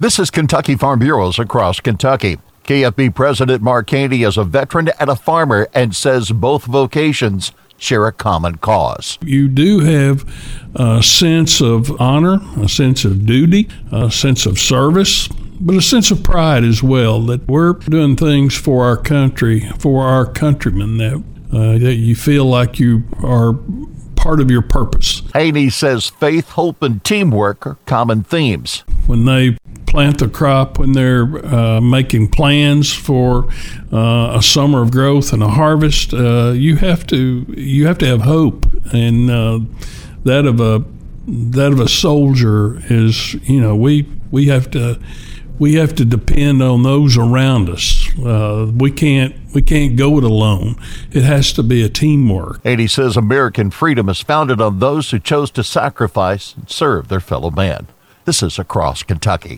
This is Kentucky Farm Bureaus across Kentucky. KFB President Mark Haney is a veteran and a farmer and says both vocations share a common cause. You do have a sense of honor, a sense of duty, a sense of service, but a sense of pride as well that we're doing things for our country, for our countrymen, that, uh, that you feel like you are part of your purpose. Haney says faith, hope, and teamwork are common themes. When they plant the crop, when they're uh, making plans for uh, a summer of growth and a harvest, uh, you have to you have to have hope, and uh, that of a that of a soldier is you know we we have to we have to depend on those around us. Uh, we can't we can't go it alone. It has to be a teamwork. Haney says American freedom is founded on those who chose to sacrifice and serve their fellow man. This is across Kentucky.